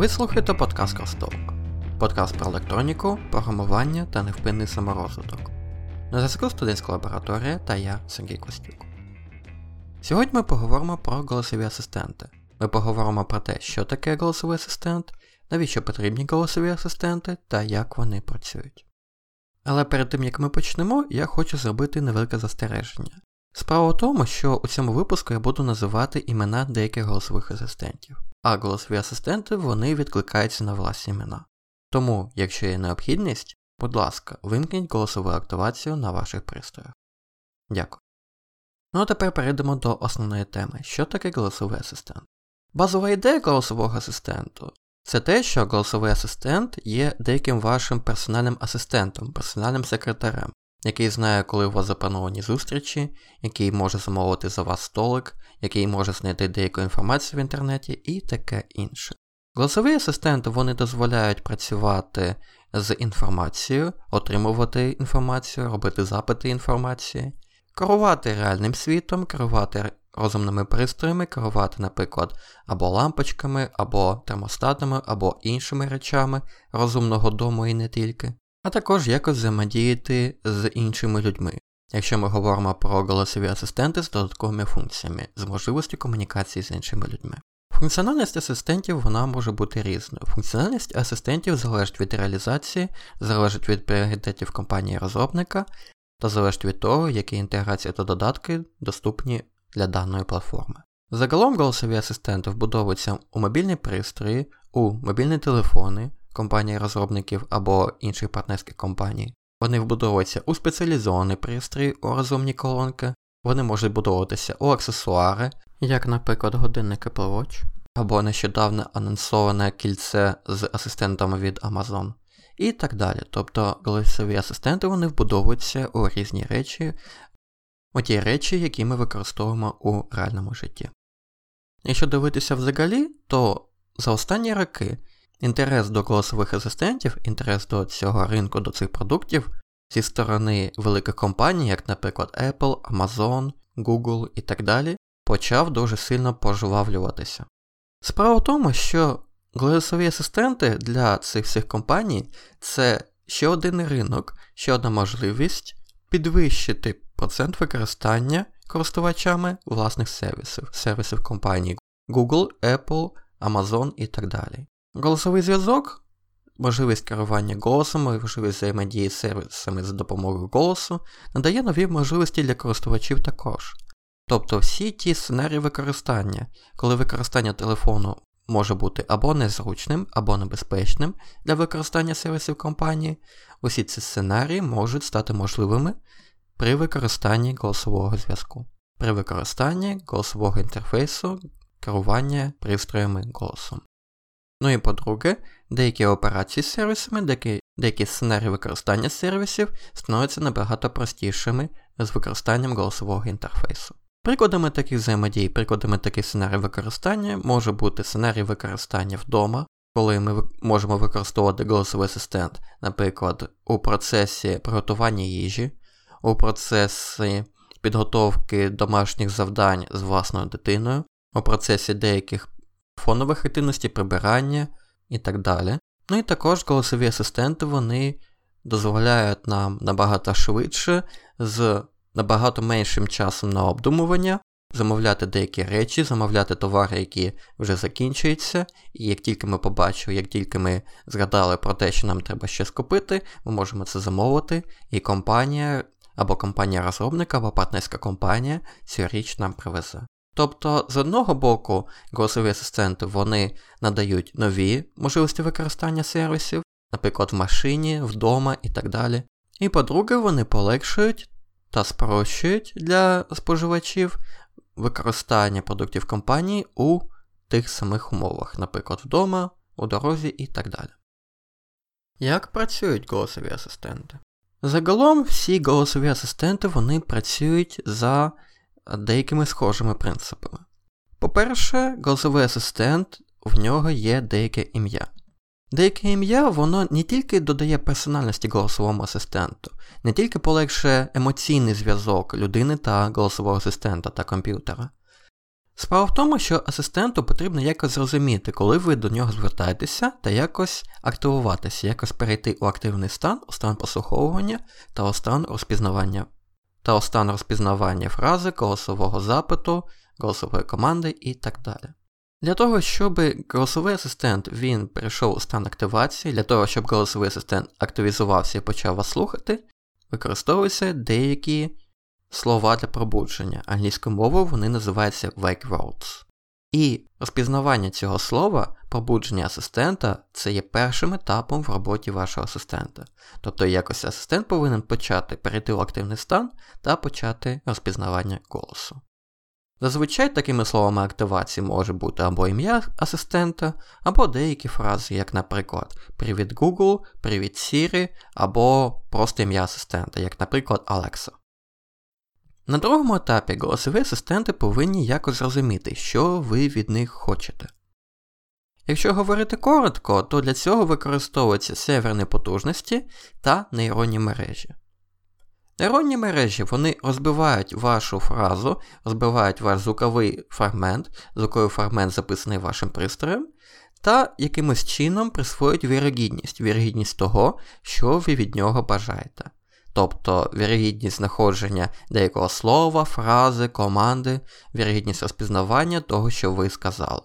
Ви слухаєте подкаст Костовк. Подкаст про електроніку, програмування та невпинний саморозвиток. На зв'язку студентська лабораторія та я, Сергій Костюк. Сьогодні ми поговоримо про голосові асистенти. Ми поговоримо про те, що таке голосовий асистент, навіщо потрібні голосові асистенти та як вони працюють. Але перед тим як ми почнемо, я хочу зробити невелике застереження. Справа в тому, що у цьому випуску я буду називати імена деяких голосових асистентів, а голосові асистенти вони відкликаються на власні імена. Тому, якщо є необхідність, будь ласка, вимкніть голосову активацію на ваших пристроях. Дякую. Ну а тепер перейдемо до основної теми, що таке голосовий асистент. Базова ідея голосового асистенту це те, що голосовий асистент є деяким вашим персональним асистентом, персональним секретарем, який знає, коли у вас заплановані зустрічі, який може замовити за вас столик, який може знайти деяку інформацію в інтернеті і таке інше. Голосові асистенти вони дозволяють працювати з інформацією, отримувати інформацію, робити запити інформації, керувати реальним світом, керувати розумними пристроями, керувати, наприклад, або лампочками, або термостатами, або іншими речами розумного дому і не тільки а також якось взаємодіяти з іншими людьми, якщо ми говоримо про голосові асистенти з додатковими функціями, з можливістю комунікації з іншими людьми. Функціональність асистентів вона може бути різною. Функціональність асистентів залежить від реалізації, залежить від пріоритетів компанії розробника та залежить від того, які інтеграції та додатки доступні для даної платформи. Загалом голосові асистенти вбудовуються у мобільні пристрої, у мобільні телефони, компаній розробників або інших партнерських компаній. Вони вбудовуються у спеціалізовані пристрої, у розумні колонки, вони можуть будуватися у аксесуари, як, наприклад, годинник Apple Watch, або нещодавно анонсоване кільце з асистентами від Amazon, і так далі. Тобто голосові асистенти вони вбудовуються у різні речі, у ті речі, які ми використовуємо у реальному житті. Якщо дивитися взагалі, то за останні роки Інтерес до голосових асистентів, інтерес до цього ринку, до цих продуктів зі сторони великих компаній, як, наприклад, Apple, Amazon, Google і так далі, почав дуже сильно пожвавлюватися. Справа в тому, що голосові асистенти для цих всіх компаній це ще один ринок, ще одна можливість підвищити процент використання користувачами власних сервісів, сервісів компаній Google, Apple, Amazon і так далі. Голосовий зв'язок, можливість керування голосом, можливість взаємодії з сервісами за допомогою голосу, надає нові можливості для користувачів також. Тобто всі ті сценарії використання, коли використання телефону може бути або незручним, або небезпечним для використання сервісів компанії, усі ці сценарії можуть стати можливими при використанні голосового зв'язку, при використанні голосового інтерфейсу керування пристроями голосом. Ну і по-друге, деякі операції з сервісами, деякі, деякі сценарії використання сервісів становляться набагато простішими з використанням голосового інтерфейсу. Прикладами таких взаємодій, прикладами таких сценаріїв використання може бути сценарій використання вдома, коли ми можемо використовувати голосовий асистент, наприклад, у процесі приготування їжі, у процесі підготовки домашніх завдань з власною дитиною, у процесі деяких фонових активностей, прибирання і так далі. Ну і також голосові асистенти вони дозволяють нам набагато швидше, з набагато меншим часом на обдумування, замовляти деякі речі, замовляти товари, які вже закінчуються, і як тільки ми побачили, як тільки ми згадали про те, що нам треба щось купити, ми можемо це замовити, і компанія або компанія розробника, або партнерська компанія цю річ нам привезе. Тобто, з одного боку, голосові асистенти вони надають нові можливості використання сервісів, наприклад, в машині, вдома і так далі. І по-друге, вони полегшують та спрощують для споживачів використання продуктів компанії у тих самих умовах, наприклад, вдома, у дорозі і так далі. Як працюють голосові асистенти? Загалом всі голосові асистенти вони працюють за деякими схожими принципами. По-перше, голосовий асистент, в нього є деяке ім'я. Деяке ім'я воно не тільки додає персональності голосовому асистенту, не тільки полегшує емоційний зв'язок людини та голосового асистента та комп'ютера. Справа в тому, що асистенту потрібно якось зрозуміти, коли ви до нього звертаєтеся, та якось активуватися, якось перейти у активний стан, у стан послуховування та у стан розпізнавання та стан розпізнавання фрази, голосового запиту, голосової команди і так далі. Для того, щоб голосовий асистент він перейшов у стан активації, для того, щоб голосовий асистент активізувався і почав вас слухати, використовуються деякі слова для пробудження. Англійською мовою вони називаються wake words. І розпізнавання цього слова, пробудження асистента, це є першим етапом в роботі вашого асистента. Тобто якось асистент повинен почати перейти в активний стан та почати розпізнавання голосу. Зазвичай такими словами активації може бути або ім'я асистента, або деякі фрази, як, наприклад, Привіт Google, Привіт Siri, або просто ім'я асистента, як, наприклад, Alexa. На другому етапі голосові асистенти повинні якось зрозуміти, що ви від них хочете. Якщо говорити коротко, то для цього використовуються серверні потужності та нейронні мережі. Нейронні мережі вони розбивають вашу фразу, розбивають ваш звуковий фрагмент, звуковий фрагмент записаний вашим пристроєм, та якимось чином присвоюють вірогідність, вірогідність того, що ви від нього бажаєте. Тобто вірогідність знаходження деякого слова, фрази, команди, вірогідність розпізнавання того, що ви сказали.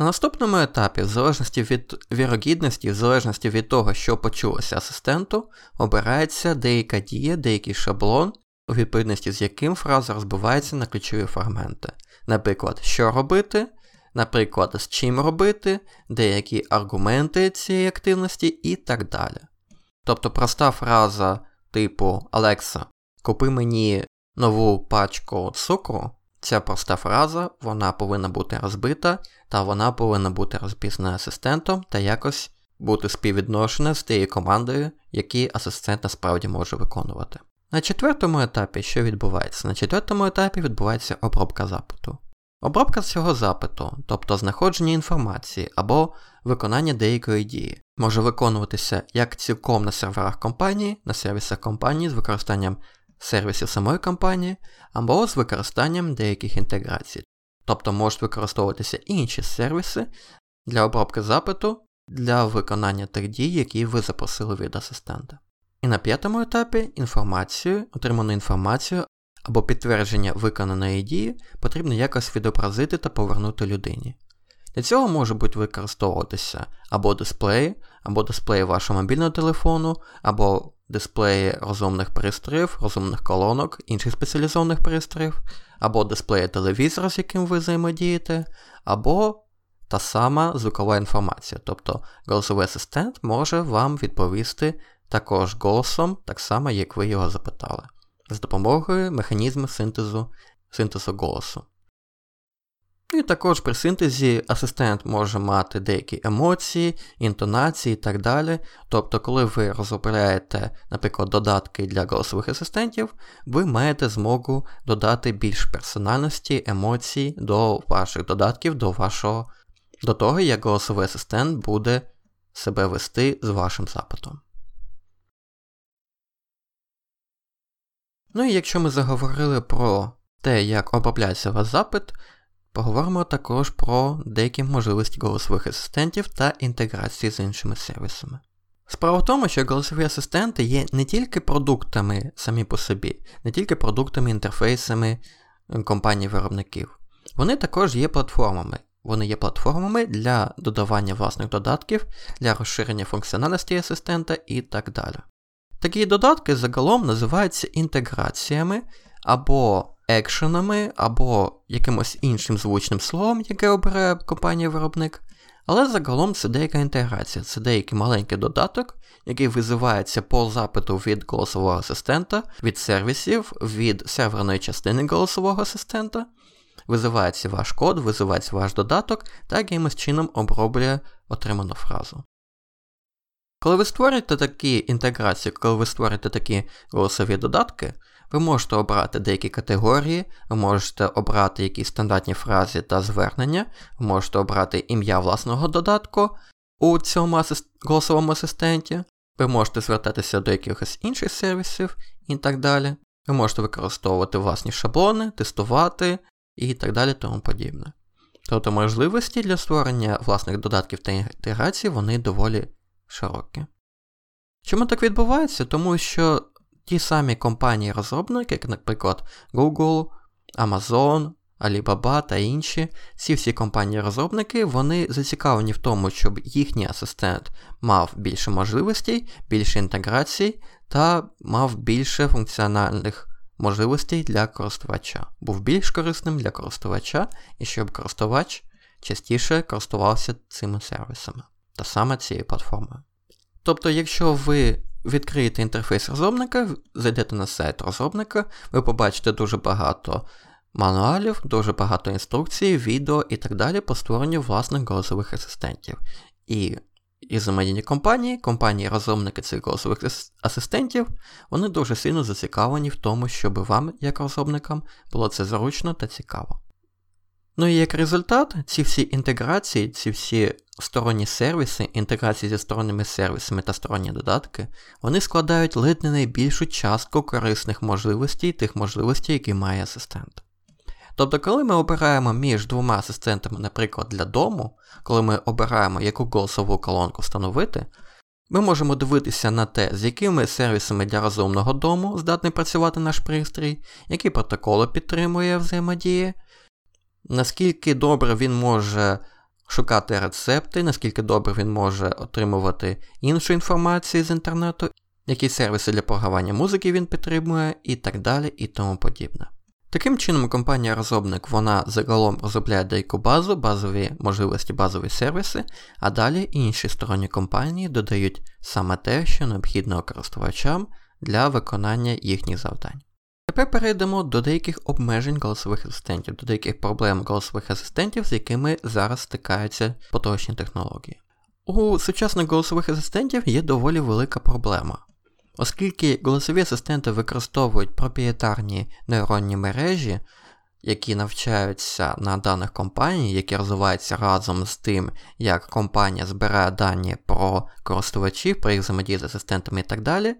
На наступному етапі, в залежності від вірогідності, в залежності від того, що почулося асистенту, обирається деяка дія, деякий шаблон, у відповідності з яким фраза розбивається на ключові фрагменти. Наприклад, що робити, наприклад, з чим робити, деякі аргументи цієї активності і так далі. Тобто проста фраза типу Алекса, купи мені нову пачку цукру. Ця проста фраза вона повинна бути розбита, та вона повинна бути розпізнана асистентом та якось бути співвідношена з тією командою, які асистент насправді може виконувати. На четвертому етапі що відбувається? На четвертому етапі відбувається обробка запиту. Обробка цього запиту, тобто знаходження інформації або виконання деякої дії, може виконуватися як цілком на серверах компанії, на сервісах компанії з використанням сервісів самої компанії, або з використанням деяких інтеграцій. Тобто можуть використовуватися інші сервіси для обробки запиту для виконання тих дій, які ви запросили від асистента. І на п'ятому етапі інформацію, отриману інформацію або підтвердження виконаної дії потрібно якось відобразити та повернути людині. Для цього може бути використовуватися або дисплеї, або дисплеї вашого мобільного телефону, або дисплеї розумних пристроїв, розумних колонок, інших спеціалізованих пристроїв, або дисплеї телевізора, з яким ви взаємодієте, або та сама звукова інформація. Тобто голосовий асистент може вам відповісти також голосом, так само, як ви його запитали, з допомогою механізму синтезу, синтезу голосу. І також при синтезі асистент може мати деякі емоції, інтонації і так далі. Тобто, коли ви розробляєте, наприклад, додатки для голосових асистентів, ви маєте змогу додати більш персональності, емоцій до ваших додатків, до вашого, до того, як голосовий асистент буде себе вести з вашим запитом. Ну і якщо ми заговорили про те, як обробляється ваш запит, Поговоримо також про деякі можливості голосових асистентів та інтеграції з іншими сервісами. Справа в тому, що голосові асистенти є не тільки продуктами самі по собі, не тільки продуктами, інтерфейсами е, компаній-виробників. Вони також є платформами. Вони є платформами для додавання власних додатків, для розширення функціональності асистента і так далі. Такі додатки загалом називаються інтеграціями або екшенами або якимось іншим звучним словом, яке обирає компанія-виробник. Але загалом це деяка інтеграція, це деякий маленький додаток, який визивається по запиту від голосового асистента, від сервісів, від серверної частини голосового асистента. Визивається ваш код, визивається ваш додаток та якимось чином оброблює отриману фразу. Коли ви створюєте такі інтеграції, коли ви створюєте такі голосові додатки, ви можете обрати деякі категорії, ви можете обрати якісь стандартні фрази та звернення, ви можете обрати ім'я власного додатку у цьому асист... голосовому асистенті, ви можете звертатися до якихось інших сервісів і так далі. Ви можете використовувати власні шаблони, тестувати, і так далі тому подібне. Тобто можливості для створення власних додатків та інтеграцій вони доволі широкі. Чому так відбувається? Тому що ті самі компанії-розробники, як, наприклад, Google, Amazon, Alibaba та інші, ці всі компанії-розробники, вони зацікавлені в тому, щоб їхній асистент мав більше можливостей, більше інтеграцій та мав більше функціональних можливостей для користувача, був більш корисним для користувача і щоб користувач частіше користувався цими сервісами та саме цією платформою. Тобто, якщо ви відкриєте інтерфейс розробника, зайдете на сайт розробника, ви побачите дуже багато мануалів, дуже багато інструкцій, відео і так далі по створенню власних голосових асистентів. І ізомедійні компанії, компанії-розробники цих голосових асистентів, вони дуже сильно зацікавлені в тому, щоб вам, як розробникам, було це зручно та цікаво. Ну і як результат, ці всі інтеграції, ці всі сторонні сервіси, інтеграції зі сторонніми сервісами та сторонні додатки, вони складають ледь не найбільшу частку корисних можливостей тих можливостей, які має асистент. Тобто, коли ми обираємо між двома асистентами, наприклад, для дому, коли ми обираємо, яку голосову колонку встановити, ми можемо дивитися на те, з якими сервісами для розумного дому здатний працювати наш пристрій, які протоколи підтримує взаємодії, наскільки добре він може шукати рецепти, наскільки добре він може отримувати іншу інформацію з інтернету, які сервіси для програвання музики він підтримує, і так далі, і тому подібне. Таким чином, компанія-розробник вона загалом розробляє деяку базу, базові можливості, базові сервіси, а далі інші сторонні компанії додають саме те, що необхідно користувачам для виконання їхніх завдань. Тепер перейдемо до деяких обмежень голосових асистентів, до деяких проблем голосових асистентів, з якими зараз стикаються поточні технології. У сучасних голосових асистентів є доволі велика проблема. Оскільки голосові асистенти використовують пропієтарні нейронні мережі, які навчаються на даних компаній, які розвиваються разом з тим, як компанія збирає дані про користувачів, про їх взаємодії з асистентами і так далі,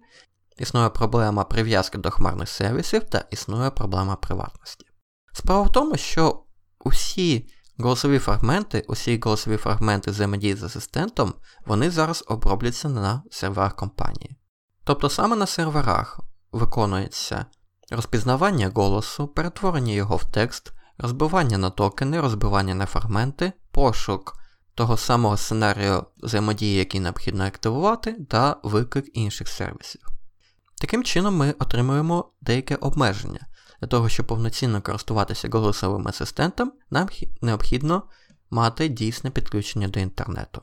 існує проблема прив'язки до хмарних сервісів та існує проблема приватності. Справа в тому, що усі голосові фрагменти, усі голосові фрагменти взаємодії з асистентом, вони зараз обробляться на серверах компанії. Тобто саме на серверах виконується розпізнавання голосу, перетворення його в текст, розбивання на токени, розбивання на фрагменти, пошук того самого сценарію взаємодії, який необхідно активувати, та виклик інших сервісів. Таким чином ми отримуємо деяке обмеження. Для того, щоб повноцінно користуватися голосовим асистентом, нам необхідно мати дійсне підключення до інтернету.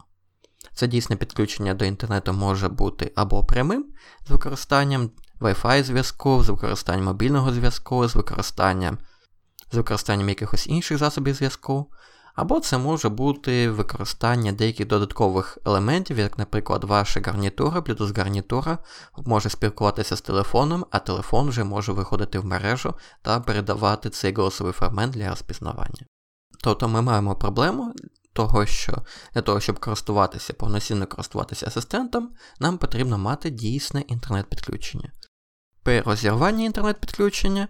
Це дійсне підключення до інтернету може бути або прямим з використанням Wi-Fi зв'язку, з використанням мобільного зв'язку, з використанням з використанням якихось інших засобів зв'язку, або це може бути використання деяких додаткових елементів, як, наприклад, ваша гарнітура, Bluetooth гарнітура може спілкуватися з телефоном, а телефон вже може виходити в мережу та передавати цей голосовий фрагмент для розпізнавання. Тобто ми маємо проблему того, що для того, щоб користуватися, повноцінно користуватися асистентом, нам потрібно мати дійсне інтернет-підключення. При розірванні інтернет-підключення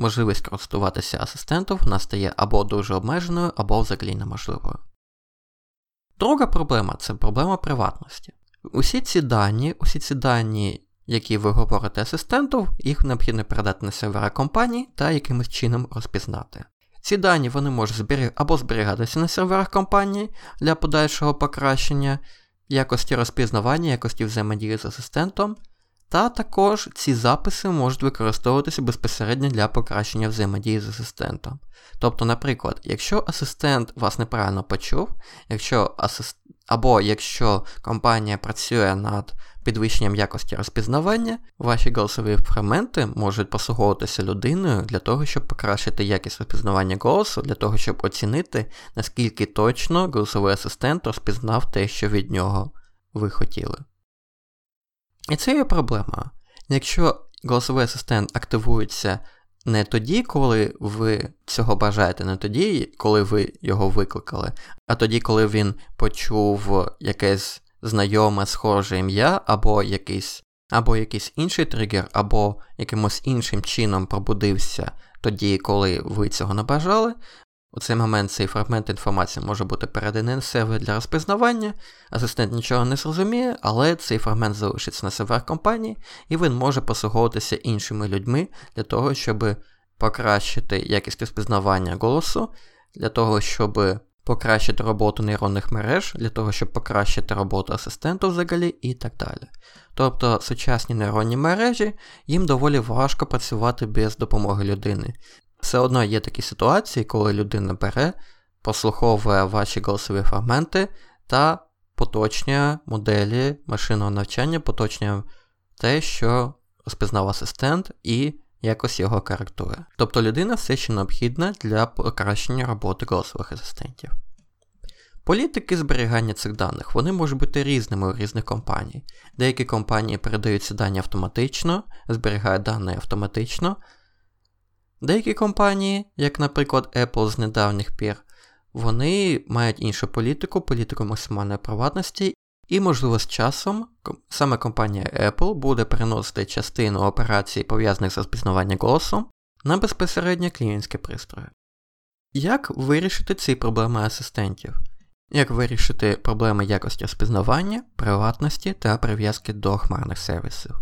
можливість користуватися асистентом настає або дуже обмеженою, або взагалі неможливою. Друга проблема це проблема приватності. Усі ці дані, усі ці дані, які ви говорите асистенту, їх необхідно передати на сервера компанії та якимось чином розпізнати. Ці дані вони можуть зберіг... або зберігатися на серверах компанії для подальшого покращення якості розпізнавання, якості взаємодії з асистентом, та також ці записи можуть використовуватися безпосередньо для покращення взаємодії з асистентом. Тобто, наприклад, якщо асистент вас неправильно почув, якщо асист... або якщо компанія працює над підвищенням якості розпізнавання, ваші голосові фрагменти можуть послуговуватися людиною для того, щоб покращити якість розпізнавання голосу, для того, щоб оцінити, наскільки точно голосовий асистент розпізнав те, що від нього ви хотіли. І це є проблема. Якщо голосовий асистент активується не тоді, коли ви цього бажаєте, не тоді, коли ви його викликали, а тоді, коли він почув якесь знайоме схоже ім'я, або якийсь або якийсь інший тригер, або якимось іншим чином пробудився тоді, коли ви цього не бажали, у цей момент цей фрагмент інформації може бути переданий на сервер для розпізнавання, асистент нічого не зрозуміє, але цей фрагмент залишиться на сервер компанії, і він може послуговуватися іншими людьми для того, щоб покращити якість розпізнавання голосу, для того, щоб покращити роботу нейронних мереж, для того, щоб покращити роботу асистенту взагалі і так далі. Тобто сучасні нейронні мережі їм доволі важко працювати без допомоги людини. Все одно є такі ситуації, коли людина бере, прослуховує ваші голосові фрагменти та поточнює моделі машинного навчання, поточнює те, що розпізнав асистент, і якось його коректує. Тобто людина все ще необхідна для покращення роботи голосових асистентів. Політики зберігання цих даних вони можуть бути різними у різних компаній. Деякі компанії передають ці дані автоматично, зберігають дані автоматично. Деякі компанії, як, наприклад, Apple з недавніх пір, вони мають іншу політику, політику максимальної приватності, і, можливо, з часом саме компанія Apple буде переносити частину операцій, пов'язаних з розпізнаванням голосу, на безпосередньо клієнтські пристрої. Як вирішити ці проблеми асистентів? Як вирішити проблеми якості розпізнавання, приватності та прив'язки до хмарних сервісів?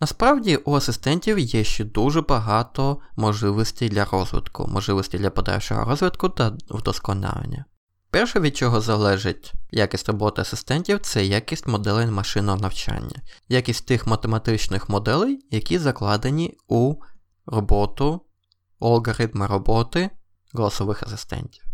Насправді у асистентів є ще дуже багато можливостей для розвитку, можливостей для подальшого розвитку та вдосконалення. Перше, від чого залежить якість роботи асистентів, це якість моделей машинного навчання, якість тих математичних моделей, які закладені у роботу, алгоритми роботи голосових асистентів.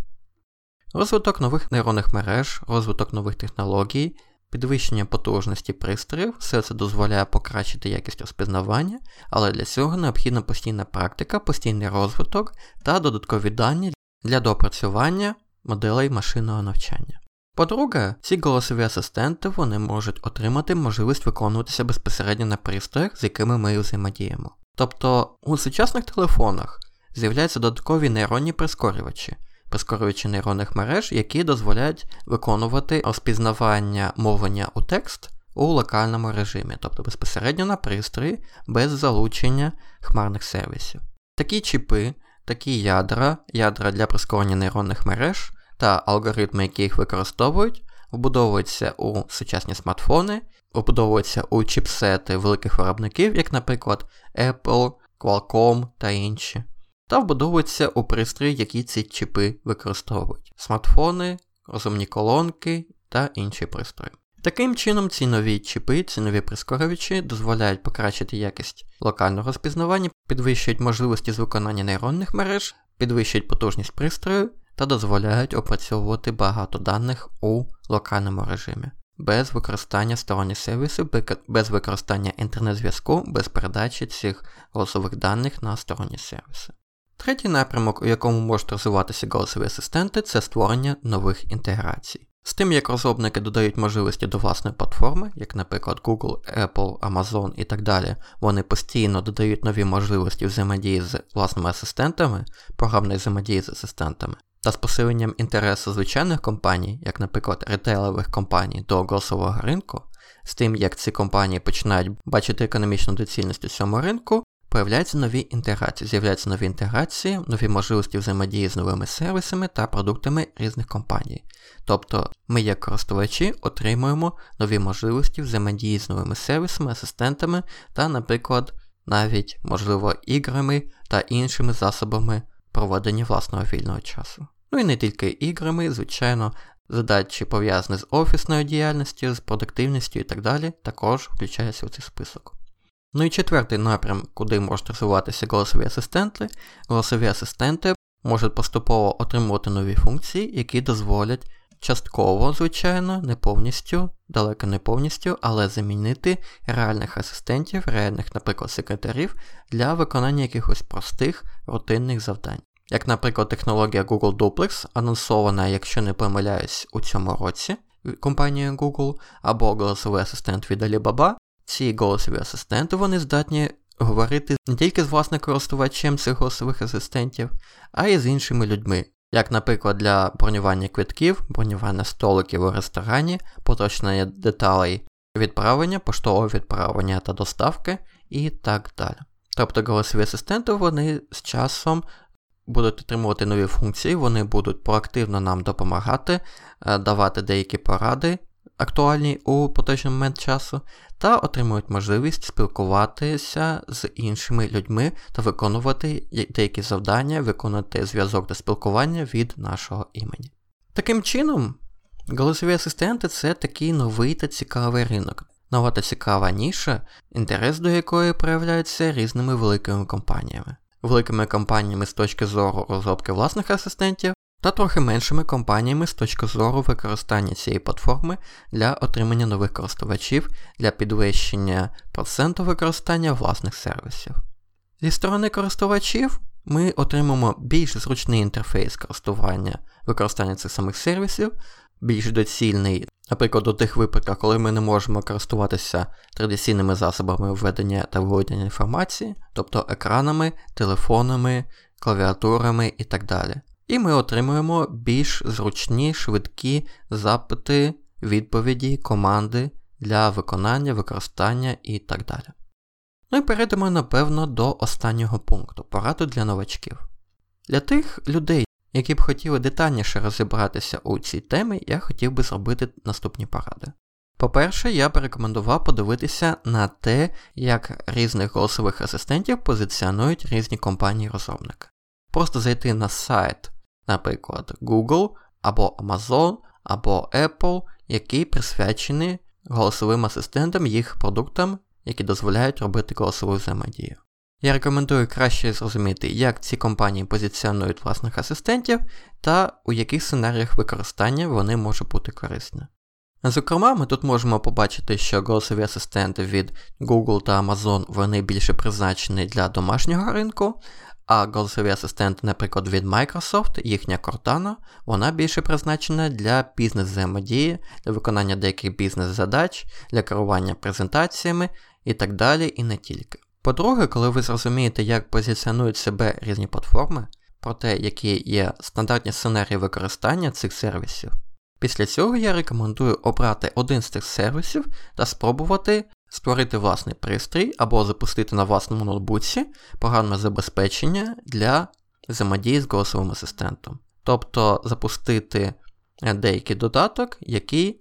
Розвиток нових нейронних мереж, розвиток нових технологій, підвищення потужності пристроїв, все це дозволяє покращити якість розпізнавання, але для цього необхідна постійна практика, постійний розвиток та додаткові дані для допрацювання моделей машинного навчання. По-друге, ці голосові асистенти вони можуть отримати можливість виконуватися безпосередньо на пристроях, з якими ми взаємодіємо. Тобто у сучасних телефонах з'являються додаткові нейронні прискорювачі, прискорювачі нейронних мереж, які дозволяють виконувати розпізнавання мовлення у текст у локальному режимі, тобто безпосередньо на пристрої без залучення хмарних сервісів. Такі чіпи Такі ядра, ядра для прискорення нейронних мереж та алгоритми, які їх використовують, вбудовуються у сучасні смартфони, вбудовуються у чіпсети великих виробників, як, наприклад, Apple, Qualcomm та інші, та вбудовуються у пристрої, які ці чіпи використовують: смартфони, розумні колонки та інші пристрої. Таким чином, ці нові чіпи, ці нові прискорювачі дозволяють покращити якість локального розпізнавання, підвищують можливості з виконання нейронних мереж, підвищують потужність пристрою та дозволяють опрацьовувати багато даних у локальному режимі, без використання сторонніх сервісів, без використання інтернет-зв'язку, без передачі цих голосових даних на сторонні сервіси. Третій напрямок, у якому можуть розвиватися голосові асистенти, це створення нових інтеграцій. З тим, як розробники додають можливості до власної платформи, як, наприклад, Google, Apple, Amazon і так далі, вони постійно додають нові можливості взаємодії з власними асистентами, програмної взаємодії з асистентами, та з посиленням інтересу звичайних компаній, як, наприклад, ретейлових компаній до голосового ринку, з тим, як ці компанії починають бачити економічну доцільність у цьому ринку, Появляються нові інтеграції, з'являються нові інтеграції, нові можливості взаємодії з новими сервісами та продуктами різних компаній. Тобто ми, як користувачі, отримуємо нові можливості взаємодії з новими сервісами, асистентами та, наприклад, навіть, можливо, іграми та іншими засобами проведення власного вільного часу. Ну і не тільки іграми, звичайно, задачі пов'язані з офісною діяльністю, з продуктивністю і так далі, також включаються у цей список. Ну і четвертий напрям, куди можуть розвиватися голосові асистенти. Голосові асистенти можуть поступово отримувати нові функції, які дозволять частково, звичайно, не повністю, далеко не повністю, але замінити реальних асистентів, реальних, наприклад, секретарів для виконання якихось простих рутинних завдань. Як, наприклад, технологія Google Duplex, анонсована, якщо не помиляюсь, у цьому році компанією Google, або голосовий асистент від Alibaba, ці голосові асистенти вони здатні говорити не тільки з власним користувачем цих голосових асистентів, а й з іншими людьми, як, наприклад, для бронювання квитків, бронювання столиків у ресторані, поточнення деталей відправлення, поштового відправлення та доставки і так далі. Тобто голосові асистенти вони з часом будуть отримувати нові функції, вони будуть проактивно нам допомагати, е, давати деякі поради актуальні у поточний момент часу, та отримують можливість спілкуватися з іншими людьми та виконувати деякі завдання, виконувати зв'язок та спілкування від нашого імені. Таким чином, голосові асистенти це такий новий та цікавий ринок. Нова та цікава ніша, інтерес до якої проявляється різними великими компаніями. Великими компаніями з точки зору розробки власних асистентів, та трохи меншими компаніями з точки зору використання цієї платформи для отримання нових користувачів для підвищення проценту використання власних сервісів. Зі сторони користувачів ми отримаємо більш зручний інтерфейс користування використання цих самих сервісів, більш доцільний, наприклад, у тих випадках, коли ми не можемо користуватися традиційними засобами введення та виведення інформації, тобто екранами, телефонами, клавіатурами і так далі. І ми отримуємо більш зручні, швидкі запити, відповіді, команди для виконання, використання і так далі. Ну і перейдемо, напевно, до останнього пункту пораду для новачків. Для тих людей, які б хотіли детальніше розібратися у цій темі, я хотів би зробити наступні поради. По-перше, я б рекомендував подивитися на те, як різних голосових асистентів позиціонують різні компанії-розробники. Просто зайти на сайт, наприклад, Google або Amazon або Apple, які присвячені голосовим асистентам їх продуктам, які дозволяють робити голосову взаємодію. Я рекомендую краще зрозуміти, як ці компанії позиціонують власних асистентів та у яких сценаріях використання вони можуть бути корисні. Зокрема, ми тут можемо побачити, що голосові асистенти від Google та Amazon вони більше призначені для домашнього ринку, а голосові асистенти, наприклад, від Microsoft, їхня Cortana, вона більше призначена для бізнес-взаємодії, для виконання деяких бізнес-задач, для керування презентаціями і так далі, і не тільки. По-друге, коли ви зрозумієте, як позиціонують себе різні платформи, про те, які є стандартні сценарії використання цих сервісів, після цього я рекомендую обрати один з цих сервісів та спробувати створити власний пристрій або запустити на власному ноутбуці програмне забезпечення для взаємодії з голосовим асистентом. Тобто запустити деякий додаток, який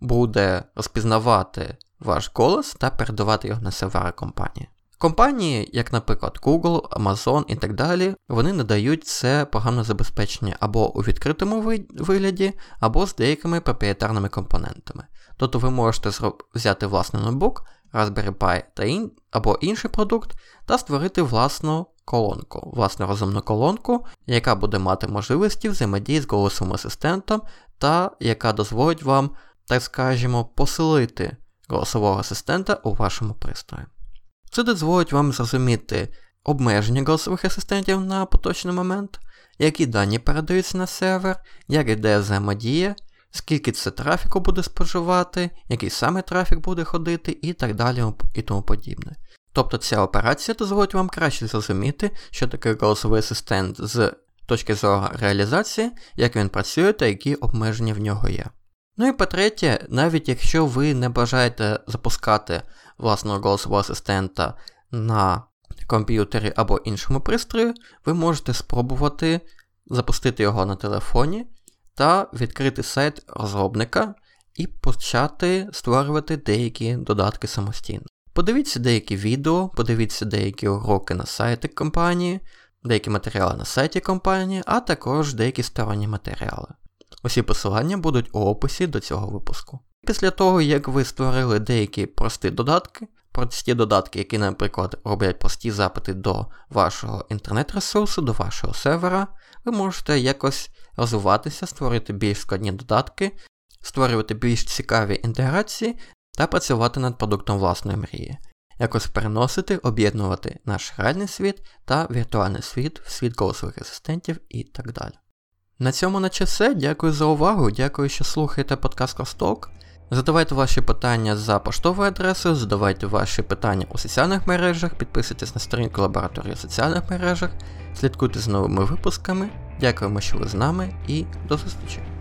буде розпізнавати ваш голос та передавати його на сервери компанії. Компанії, як, наприклад, Google, Amazon і так далі, вони надають це програмне забезпечення або у відкритому вигляді, або з деякими проприєтарними компонентами. Тобто ви можете взяти власний ноутбук, Raspberry Pi та ін... або інший продукт, та створити власну колонку, власну розумну колонку, яка буде мати можливості взаємодії з голосовим асистентом, та яка дозволить вам, так скажімо, поселити голосового асистента у вашому пристрої. Це дозволить вам зрозуміти обмеження голосових асистентів на поточний момент, які дані передаються на сервер, як іде взаємодія, скільки це трафіку буде споживати, який саме трафік буде ходити і так далі і тому подібне. Тобто ця операція дозволить вам краще зрозуміти, що таке голосовий асистент з точки зору реалізації, як він працює та які обмеження в нього є. Ну і по-третє, навіть якщо ви не бажаєте запускати власного голосового асистента на комп'ютері або іншому пристрої, ви можете спробувати запустити його на телефоні та відкрити сайт розробника і почати створювати деякі додатки самостійно. Подивіться деякі відео, подивіться деякі уроки на сайті компанії, деякі матеріали на сайті компанії, а також деякі сторонні матеріали. Усі посилання будуть у описі до цього випуску. Після того, як ви створили деякі прості додатки, прості додатки, які, наприклад, роблять прості запити до вашого інтернет-ресурсу, до вашого сервера, ви можете якось розвиватися, створити більш складні додатки, створювати більш цікаві інтеграції та працювати над продуктом власної мрії, якось переносити, об'єднувати наш реальний світ та віртуальний світ світ голосових асистентів і так далі. На цьому наче все. Дякую за увагу, дякую, що слухаєте подкаст Косток. Задавайте ваші питання за поштовою адресою, задавайте ваші питання у соціальних мережах, підписуйтесь на сторінку лабораторії у соціальних мережах, слідкуйте за новими випусками. Дякуємо, що ви з нами, і до зустрічі!